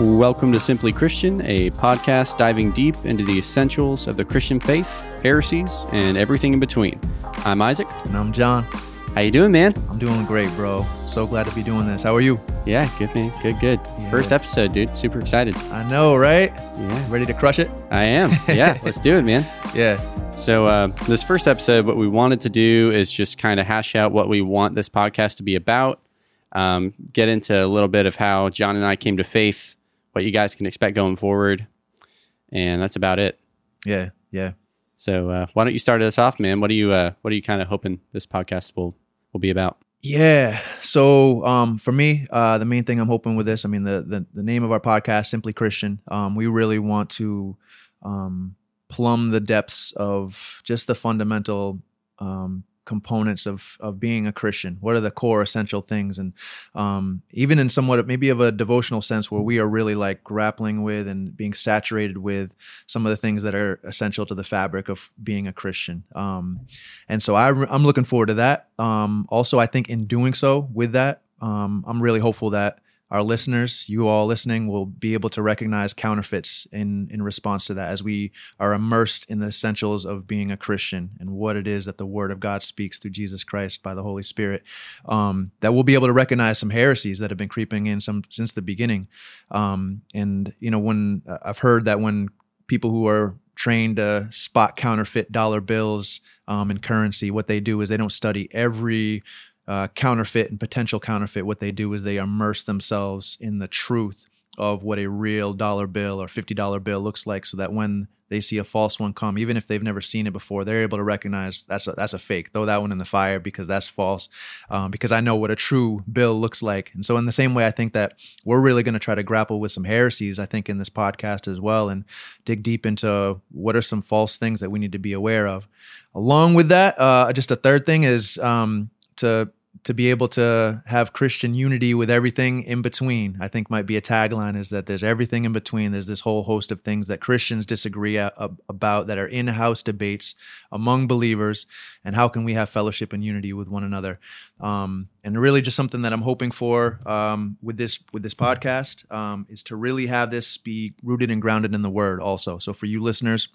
Welcome to Simply Christian, a podcast diving deep into the essentials of the Christian faith, heresies, and everything in between. I'm Isaac. And I'm John. How you doing, man? I'm doing great, bro. So glad to be doing this. How are you? Yeah, good, man. Good, good. Yeah. First episode, dude. Super excited. I know, right? Yeah, Ready to crush it? I am. Yeah, let's do it, man. Yeah. So, uh, this first episode, what we wanted to do is just kind of hash out what we want this podcast to be about, um, get into a little bit of how John and I came to faith, what you guys can expect going forward, and that's about it. Yeah. Yeah. So, uh, why don't you start us off, man? What are you, uh, what are you kind of hoping this podcast will will be about? Yeah. So um, for me, uh, the main thing I'm hoping with this, I mean, the the, the name of our podcast, Simply Christian. Um, we really want to um, plumb the depths of just the fundamental um, components of of being a Christian. What are the core essential things, and um, even in somewhat maybe of a devotional sense, where we are really like grappling with and being saturated with some of the things that are essential to the fabric of being a Christian. Um, and so I, I'm looking forward to that. Um, also, I think in doing so with that, um, I'm really hopeful that our listeners, you all listening, will be able to recognize counterfeits in in response to that as we are immersed in the essentials of being a Christian and what it is that the Word of God speaks through Jesus Christ by the Holy Spirit. Um, that we'll be able to recognize some heresies that have been creeping in some since the beginning. Um, and you know, when uh, I've heard that when people who are trained to spot counterfeit dollar bills um, and currency, what they do is they don't study every uh, counterfeit and potential counterfeit. What they do is they immerse themselves in the truth of what a real dollar bill or $50 bill looks like so that when they see a false one come, even if they've never seen it before, they're able to recognize that's a, that's a fake. Throw that one in the fire because that's false. Um, because I know what a true bill looks like. And so, in the same way, I think that we're really going to try to grapple with some heresies, I think, in this podcast as well, and dig deep into what are some false things that we need to be aware of. Along with that, uh, just a third thing is um, to to be able to have Christian unity with everything in between. I think might be a tagline is that there's everything in between. There's this whole host of things that Christians disagree a, about that are in-house debates among believers, and how can we have fellowship and unity with one another? Um, and really, just something that I'm hoping for um, with this with this podcast um, is to really have this be rooted and grounded in the Word. Also, so for you listeners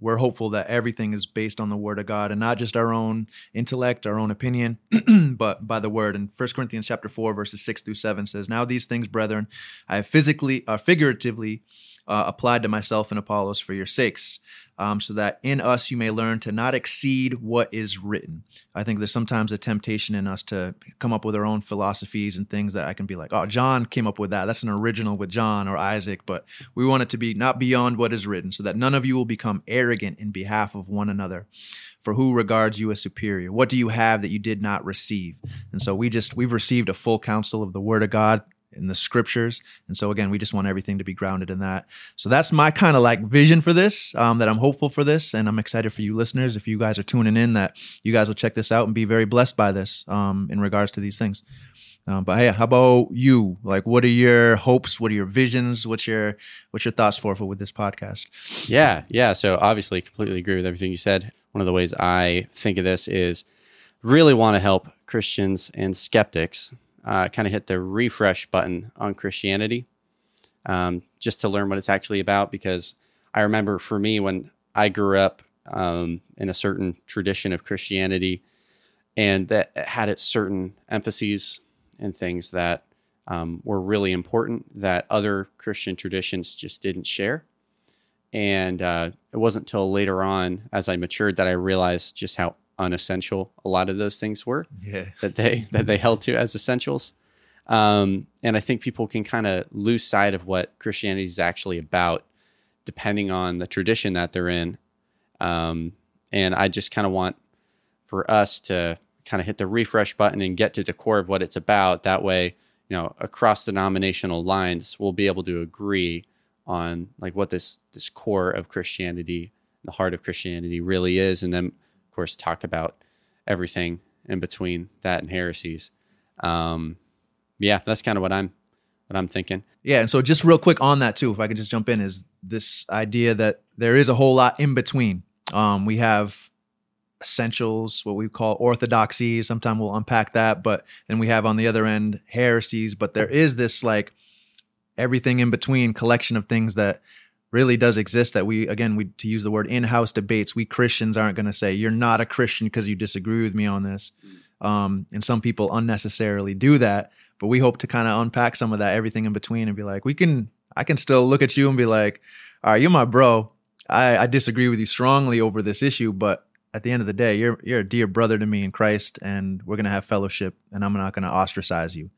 we're hopeful that everything is based on the word of God and not just our own intellect, our own opinion, but by the word. And 1 Corinthians chapter 4 verses 6 through 7 says, "Now these things, brethren, I have physically uh, figuratively uh, applied to myself and Apollos for your sakes, um, so that in us you may learn to not exceed what is written. I think there's sometimes a temptation in us to come up with our own philosophies and things that I can be like, oh, John came up with that. That's an original with John or Isaac, but we want it to be not beyond what is written, so that none of you will become arrogant in behalf of one another. For who regards you as superior? What do you have that you did not receive? And so we just we've received a full counsel of the Word of God in the scriptures. And so again, we just want everything to be grounded in that. So that's my kind of like vision for this, um, that I'm hopeful for this. And I'm excited for you listeners. If you guys are tuning in, that you guys will check this out and be very blessed by this um, in regards to these things. Um, but hey, how about you? Like, what are your hopes? What are your visions? What's your what's your thoughts for, for with this podcast? Yeah, yeah. So obviously, completely agree with everything you said. One of the ways I think of this is really want to help Christians and skeptics uh, kind of hit the refresh button on Christianity um, just to learn what it's actually about. Because I remember for me, when I grew up um, in a certain tradition of Christianity and that had its certain emphases and things that um, were really important that other Christian traditions just didn't share. And uh, it wasn't until later on, as I matured, that I realized just how unessential a lot of those things were Yeah. that they that they held to as essentials. Um, and I think people can kind of lose sight of what Christianity is actually about, depending on the tradition that they're in. Um, and I just kind of want for us to kind of hit the refresh button and get to the core of what it's about. That way, you know, across denominational lines, we'll be able to agree on like what this this core of Christianity, the heart of Christianity, really is, and then course talk about everything in between that and heresies. Um, yeah, that's kind of what I'm what I'm thinking. Yeah, and so just real quick on that too, if I could just jump in, is this idea that there is a whole lot in between. Um, we have essentials, what we call orthodoxies. Sometimes we'll unpack that, but then we have on the other end heresies. But there is this like everything in between collection of things that really does exist that we again we to use the word in-house debates we christians aren't going to say you're not a christian because you disagree with me on this. Um, and some people unnecessarily do that but we hope to kind of unpack some of that everything in between and be like we can i can still look at you and be like all right you're my bro. I, I disagree with you strongly over this issue but at the end of the day you're you're a dear brother to me in christ and we're going to have fellowship and i'm not going to ostracize you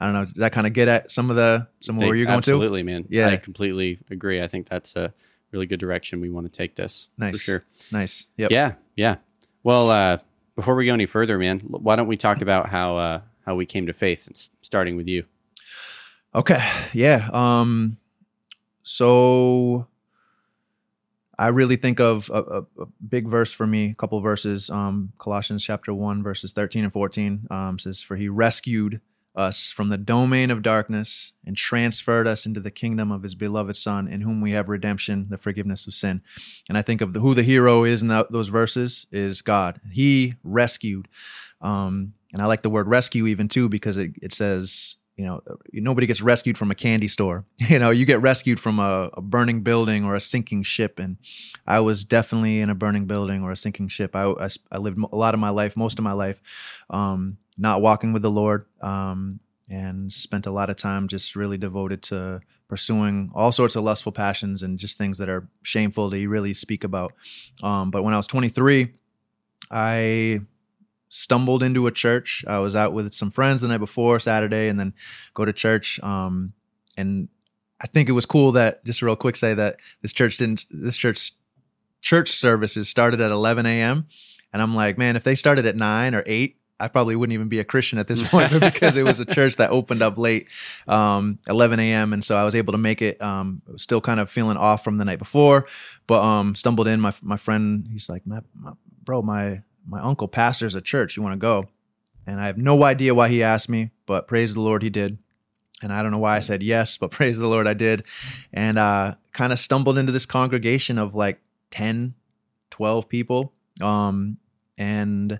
I don't know. Does that kind of get at some of the some of where you're going absolutely, to? Absolutely, man. Yeah, I completely agree. I think that's a really good direction we want to take this. Nice, for sure. Nice. Yep. Yeah, yeah. Well, uh, before we go any further, man, why don't we talk about how uh, how we came to faith, and starting with you. Okay. Yeah. Um. So I really think of a, a, a, big verse for me, a couple verses. Um, Colossians chapter one, verses thirteen and fourteen um, says, "For he rescued." Us from the domain of darkness and transferred us into the kingdom of his beloved son in whom we have redemption the forgiveness of sin. And i think of the, who the hero is in that, those verses is god. He rescued um, and i like the word rescue even too because it, it says you know nobody gets rescued from a candy store. You know you get rescued from a, a, burning building or a sinking ship. And i was definitely in a burning building or a sinking ship. I, I, I lived a lot of my life most of my life um, not walking with the Lord, um, and spent a lot of time just really devoted to pursuing all sorts of lustful passions and just things that are shameful to really speak about. Um, but when I was 23, I stumbled into a church. I was out with some friends the night before Saturday, and then go to church. Um, and I think it was cool that just real quick say that this church didn't. This church church services started at 11 a.m. And I'm like, man, if they started at nine or eight, I probably wouldn't even be a Christian at this point because it was a church that opened up late, um, 11 a.m. And so I was able to make it. Um, still kind of feeling off from the night before, but um, stumbled in. My my friend, he's like, my, my, bro, my my uncle pastors a church. You want to go? And I have no idea why he asked me, but praise the Lord, he did. And I don't know why I said yes, but praise the Lord, I did. And uh, kind of stumbled into this congregation of like 10, 12 people. Um, and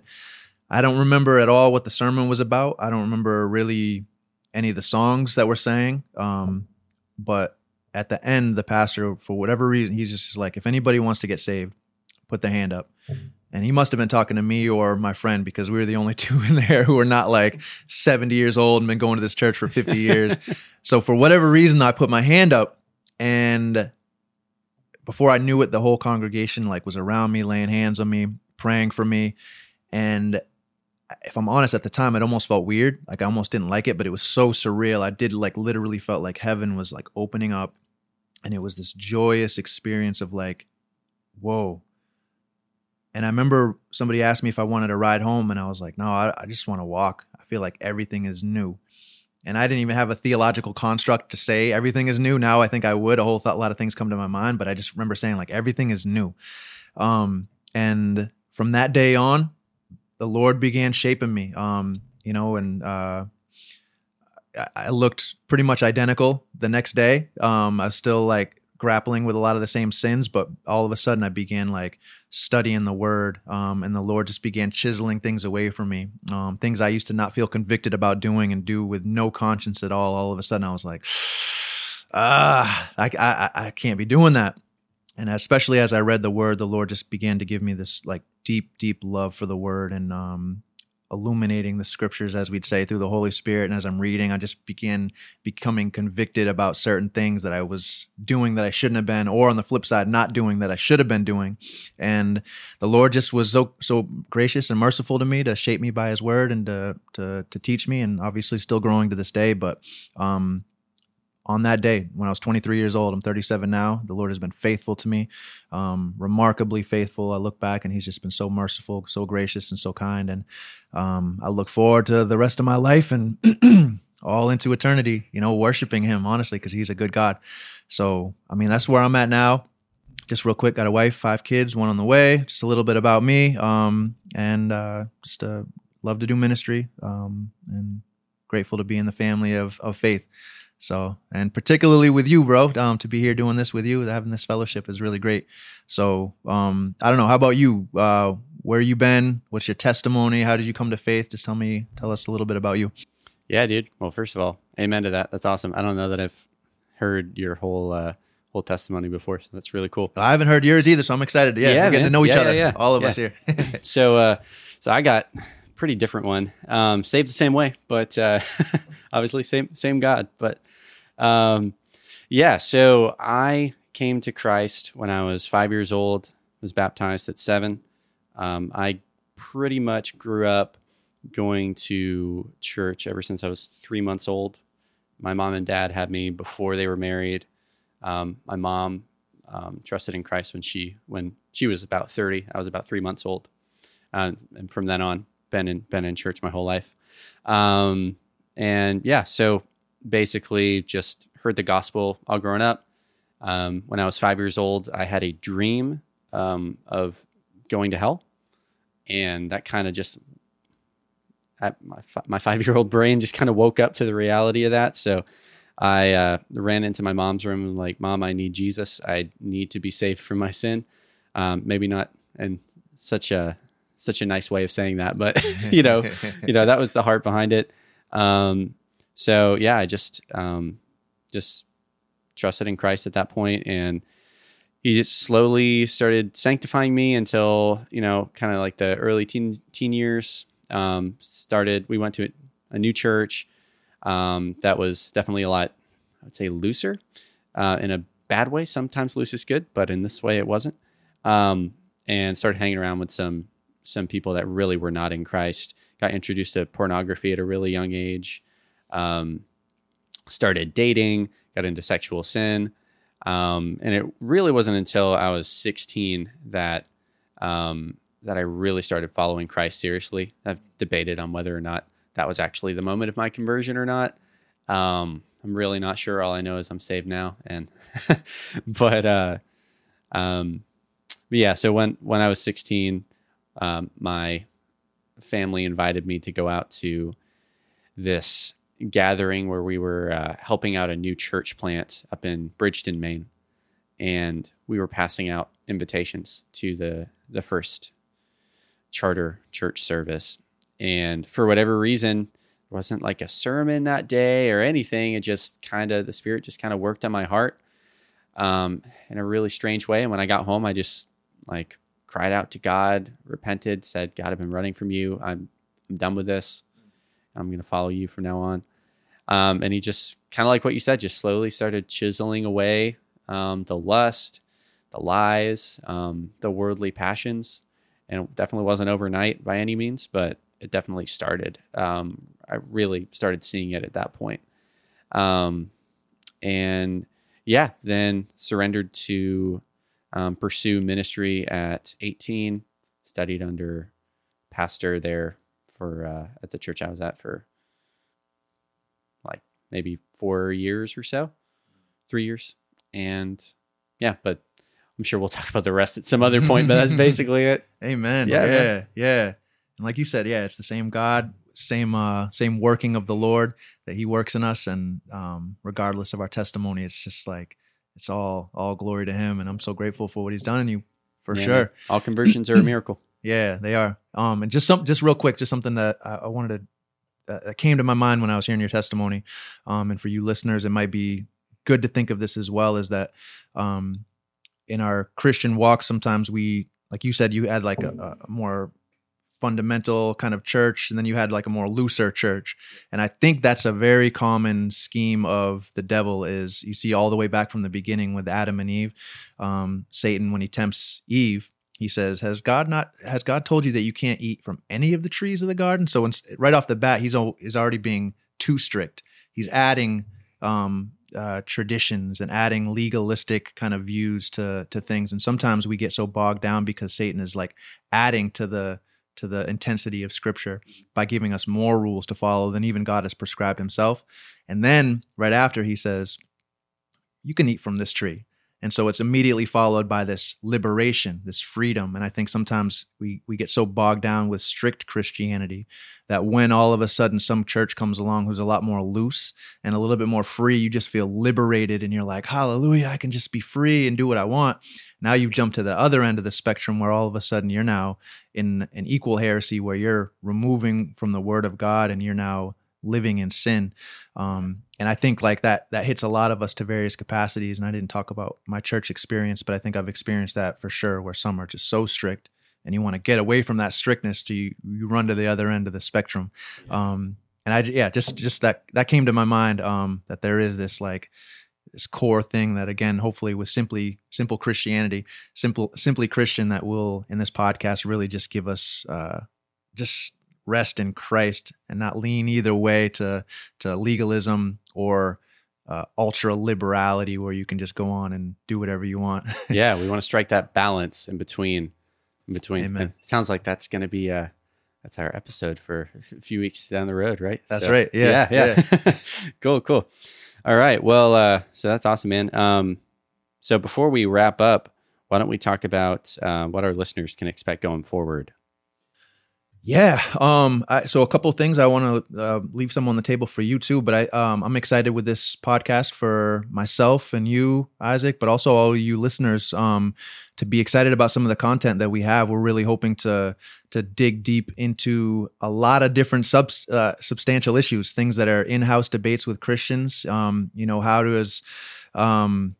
I don't remember at all what the sermon was about. I don't remember really any of the songs that were sang. Um, but at the end, the pastor, for whatever reason, he's just like, if anybody wants to get saved, put their hand up. And he must have been talking to me or my friend because we were the only two in there who were not like 70 years old and been going to this church for 50 years. so for whatever reason, I put my hand up and before I knew it, the whole congregation like was around me, laying hands on me, praying for me. And if I'm honest, at the time it almost felt weird. Like I almost didn't like it, but it was so surreal. I did like literally felt like heaven was like opening up, and it was this joyous experience of like, whoa. And I remember somebody asked me if I wanted to ride home, and I was like, no, I, I just want to walk. I feel like everything is new. And I didn't even have a theological construct to say everything is new. Now I think I would. A whole th- lot of things come to my mind, but I just remember saying like everything is new. Um, and from that day on, the Lord began shaping me. Um, you know, and uh, I looked pretty much identical the next day. Um, I was still like grappling with a lot of the same sins, but all of a sudden I began like studying the Word, um, and the Lord just began chiseling things away from me. Um, things I used to not feel convicted about doing and do with no conscience at all. All of a sudden I was like, ah, I, I, I can't be doing that and especially as I read the word, the Lord just began to give me this like deep, deep love for the word and um, illuminating the scriptures, as we'd say, through the Holy Spirit. And as I'm reading, I just began becoming convicted about certain things that I was doing that I shouldn't have been, or on the flip side, not doing that I should have been doing. And the Lord just was so so gracious and merciful to me to shape me by His word and to to to teach me, and obviously still growing to this day. But um, on that day when I was 23 years old. I'm 37 now. The Lord has been faithful to me, um, remarkably faithful. I look back and He's just been so merciful, so gracious, and so kind. And um, I look forward to the rest of my life and all into eternity, you know, worshiping Him, honestly, because He's a good God. So, I mean, that's where I'm at now. Just real quick, got a wife, five kids, one on the way. Just a little bit about me, um, and uh, just uh, love to do ministry, um, and grateful to be in the family of of faith. So, and particularly with you, bro, um, to be here doing this with you, having this fellowship is really great. So, um, I don't know. How about you? Uh, where you been? What's your testimony? How did you come to faith? Just tell me, tell us a little bit about you. Yeah, dude. Well, first of all, amen to that. That's awesome. I don't know that I've heard your whole uh, whole testimony before, so that's really cool. I haven't heard yours either, so I'm excited. Yeah, Yeah, we're getting to know each Yeah, other. yeah, yeah. All of us here. so uh so I got pretty different one. Um saved the same way, but uh obviously same same God. But um yeah, so I came to Christ when I was 5 years old, was baptized at 7. Um I pretty much grew up going to church ever since I was 3 months old. My mom and dad had me before they were married. Um my mom um, trusted in Christ when she when she was about 30. I was about three months old, uh, and from then on, been in been in church my whole life. Um, and yeah, so basically, just heard the gospel all growing up. Um, when I was five years old, I had a dream um, of going to hell, and that kind of just my my five year old brain just kind of woke up to the reality of that. So I uh, ran into my mom's room and like, Mom, I need Jesus. I need to be saved from my sin. Um, maybe not in such a such a nice way of saying that, but you know, you know, that was the heart behind it. Um, so yeah, I just um, just trusted in Christ at that point, and he just slowly started sanctifying me until you know, kind of like the early teen teen years. Um, started. We went to a new church um, that was definitely a lot, I'd say, looser uh, in a bad way. Sometimes loose is good, but in this way, it wasn't. Um, and started hanging around with some some people that really were not in Christ. Got introduced to pornography at a really young age. Um, started dating. Got into sexual sin. Um, and it really wasn't until I was 16 that um, that I really started following Christ seriously. I've debated on whether or not that was actually the moment of my conversion or not. Um, I'm really not sure. All I know is I'm saved now, and but uh, um, but yeah. So when when I was 16, um, my family invited me to go out to this gathering where we were uh, helping out a new church plant up in Bridgton, Maine, and we were passing out invitations to the the first charter church service. And for whatever reason, it wasn't like a sermon that day or anything. It just kind of the spirit just kind of worked on my heart um, in a really strange way. And when I got home, I just like cried out to God, repented, said, "God, I've been running from you. I'm I'm done with this. I'm going to follow you from now on." Um, and he just kind of like what you said, just slowly started chiseling away um, the lust, the lies, um, the worldly passions, and it definitely wasn't overnight by any means, but it definitely started. Um, I really started seeing it at that point. Um, and yeah, then surrendered to um, pursue ministry at 18. Studied under pastor there for uh, at the church I was at for like maybe four years or so, three years, and yeah, but I'm sure we'll talk about the rest at some other point. But that's basically it. Amen. Yeah, Yeah, man. yeah, And like you said, yeah, it's the same God, same uh same working of the Lord that He works in us, and um, regardless of our testimony, it's just like it's all all glory to Him, and I'm so grateful for what He's done in you, for Yeah, sure. All conversions are a miracle. Yeah, they are. Um, and just some, just real quick, just something that I, I wanted to, uh, that came to my mind when I was hearing your testimony. Um, and for you listeners, it might be good to think of this as well is that, um, in our Christian walk, sometimes we, like you said, you had like a, a more fundamental kind of church, and then you had like a more looser church. And I think that's a very common scheme of the devil. Is you see all the way back from the beginning with Adam and Eve, um, Satan when he tempts Eve he says has god not has god told you that you can't eat from any of the trees of the garden so right off the bat he's he's already being too strict he's adding um, uh, traditions and adding legalistic kind of views to to things and sometimes we get so bogged down because satan is like adding to the to the intensity of scripture by giving us more rules to follow than even god has prescribed himself and then right after he says you can eat from this tree and so it's immediately followed by this liberation, this freedom. And I think sometimes we, we get so bogged down with strict Christianity that when all of a sudden some church comes along who's a lot more loose and a little bit more free, you just feel liberated and you're like, hallelujah, I can just be free and do what I want. Now you've jumped to the other end of the spectrum where all of a sudden you're now in an equal heresy where you're removing from the word of God and you're now living in sin. Um, and I think like that that hits a lot of us to various capacities. And I didn't talk about my church experience, but I think I've experienced that for sure, where some are just so strict, and you want to get away from that strictness to you, you run to the other end of the spectrum. Um, and I yeah, just just that that came to my mind um, that there is this like this core thing that again hopefully with simply simple christianity simple simply christian that will in this podcast really just give us uh just rest in christ and not lean either way to to legalism or uh, ultra liberality where you can just go on and do whatever you want yeah we want to strike that balance in between in between Amen. It sounds like that's going to be uh that's our episode for a few weeks down the road right That's right. Yeah, yeah, yeah. cool cool all right. Well, uh, so that's awesome, man. Um, so before we wrap up, why don't we talk about uh, what our listeners can expect going forward? Yeah. Um. I, so a couple of things I want to uh, leave some on the table for you too. But I um I'm excited with this podcast for myself and you, Isaac, but also all you listeners. Um, to be excited about some of the content that we have. We're really hoping to to dig deep into a lot of different sub uh, substantial issues, things that are in house debates with Christians. Um. You know, how does um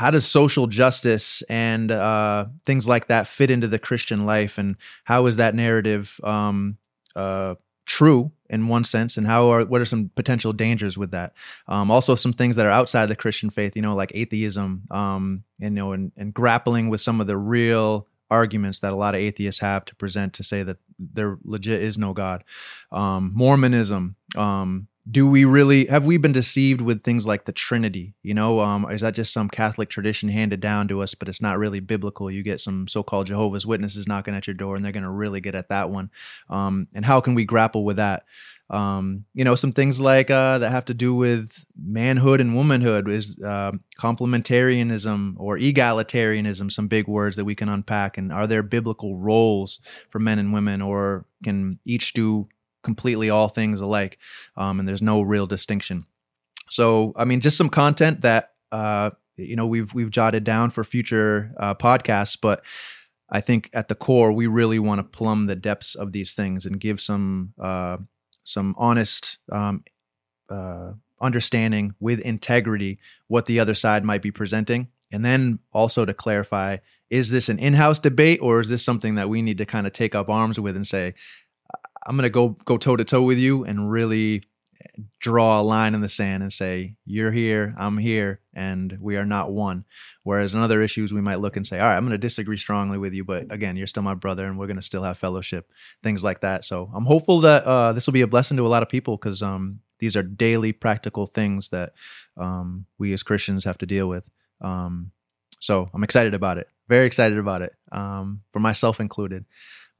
how does social justice and uh, things like that fit into the Christian life, and how is that narrative um, uh, true in one sense, and how are what are some potential dangers with that? Um, also, some things that are outside the Christian faith, you know, like atheism, um, and, you know, and, and grappling with some of the real arguments that a lot of atheists have to present to say that there legit is no God. Um, Mormonism, um, do we really have we been deceived with things like the trinity? You know um, is that just some catholic tradition handed down to us but it's not really biblical? You get some so-called jehovah's witnesses knocking at your door and they're going to really get at that one. Um, and how can we grapple with that? Um, you know some things like uh, that have to do with manhood and womanhood is uh, complementarianism or egalitarianism some big words that we can unpack. And are there biblical roles for men and women or can each do completely all things alike, um, and there's no real distinction. So, I mean, just some content that uh, you know we've we've jotted down for future uh, podcasts, but I think at the core we really want to plumb the depths of these things and give some uh, some honest um, uh, understanding with integrity what the other side might be presenting, and then also to clarify: is this an in-house debate or is this something that we need to kind of take up arms with and say, I'm going to go go toe to toe with you and really draw a line in the sand and say you're here, I'm here, and we are not one. Whereas in other issues, we might look and say, all right, I'm going to disagree strongly with you, but again, you're still my brother, and we're going to still have fellowship, things like that. So I'm hopeful that uh, this will be a blessing to a lot of people because um, these are daily practical things that um, we as Christians have to deal with. Um, so I'm excited about it. Very excited about it, um, for myself included.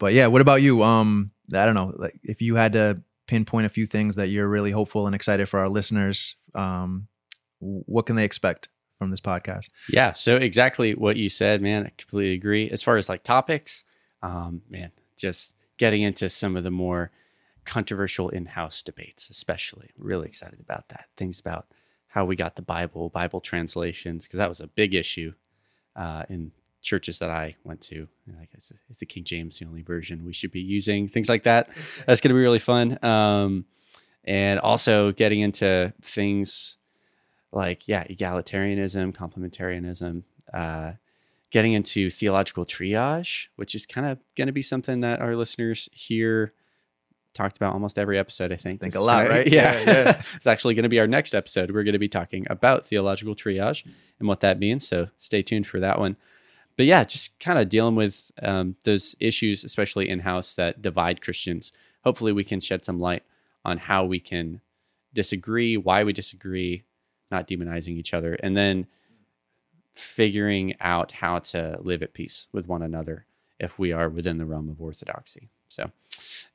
But yeah, what about you? Um, I don't know, like if you had to pinpoint a few things that you're really hopeful and excited for our listeners, um, what can they expect from this podcast? Yeah, so exactly what you said, man. I completely agree. As far as like topics, um, man, just getting into some of the more controversial in-house debates, especially. Really excited about that. Things about how we got the Bible, Bible translations, because that was a big issue uh, in churches that I went to. Like, is, is the King James the only version we should be using? Things like that. That's going to be really fun. Um, and also getting into things like, yeah, egalitarianism, complementarianism, uh, getting into theological triage, which is kind of going to be something that our listeners here talked about almost every episode, I think. I think a lot, right? Yeah. yeah, yeah. it's actually going to be our next episode. We're going to be talking about theological triage and what that means. So stay tuned for that one but yeah, just kind of dealing with um, those issues, especially in house, that divide Christians. Hopefully, we can shed some light on how we can disagree, why we disagree, not demonizing each other, and then figuring out how to live at peace with one another if we are within the realm of orthodoxy. So,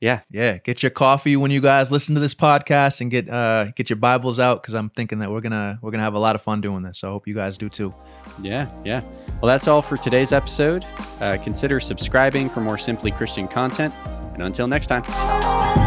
yeah, yeah. Get your coffee when you guys listen to this podcast, and get uh, get your Bibles out because I'm thinking that we're gonna we're gonna have a lot of fun doing this. So I hope you guys do too. Yeah, yeah. Well, that's all for today's episode. Uh, consider subscribing for more simply Christian content, and until next time.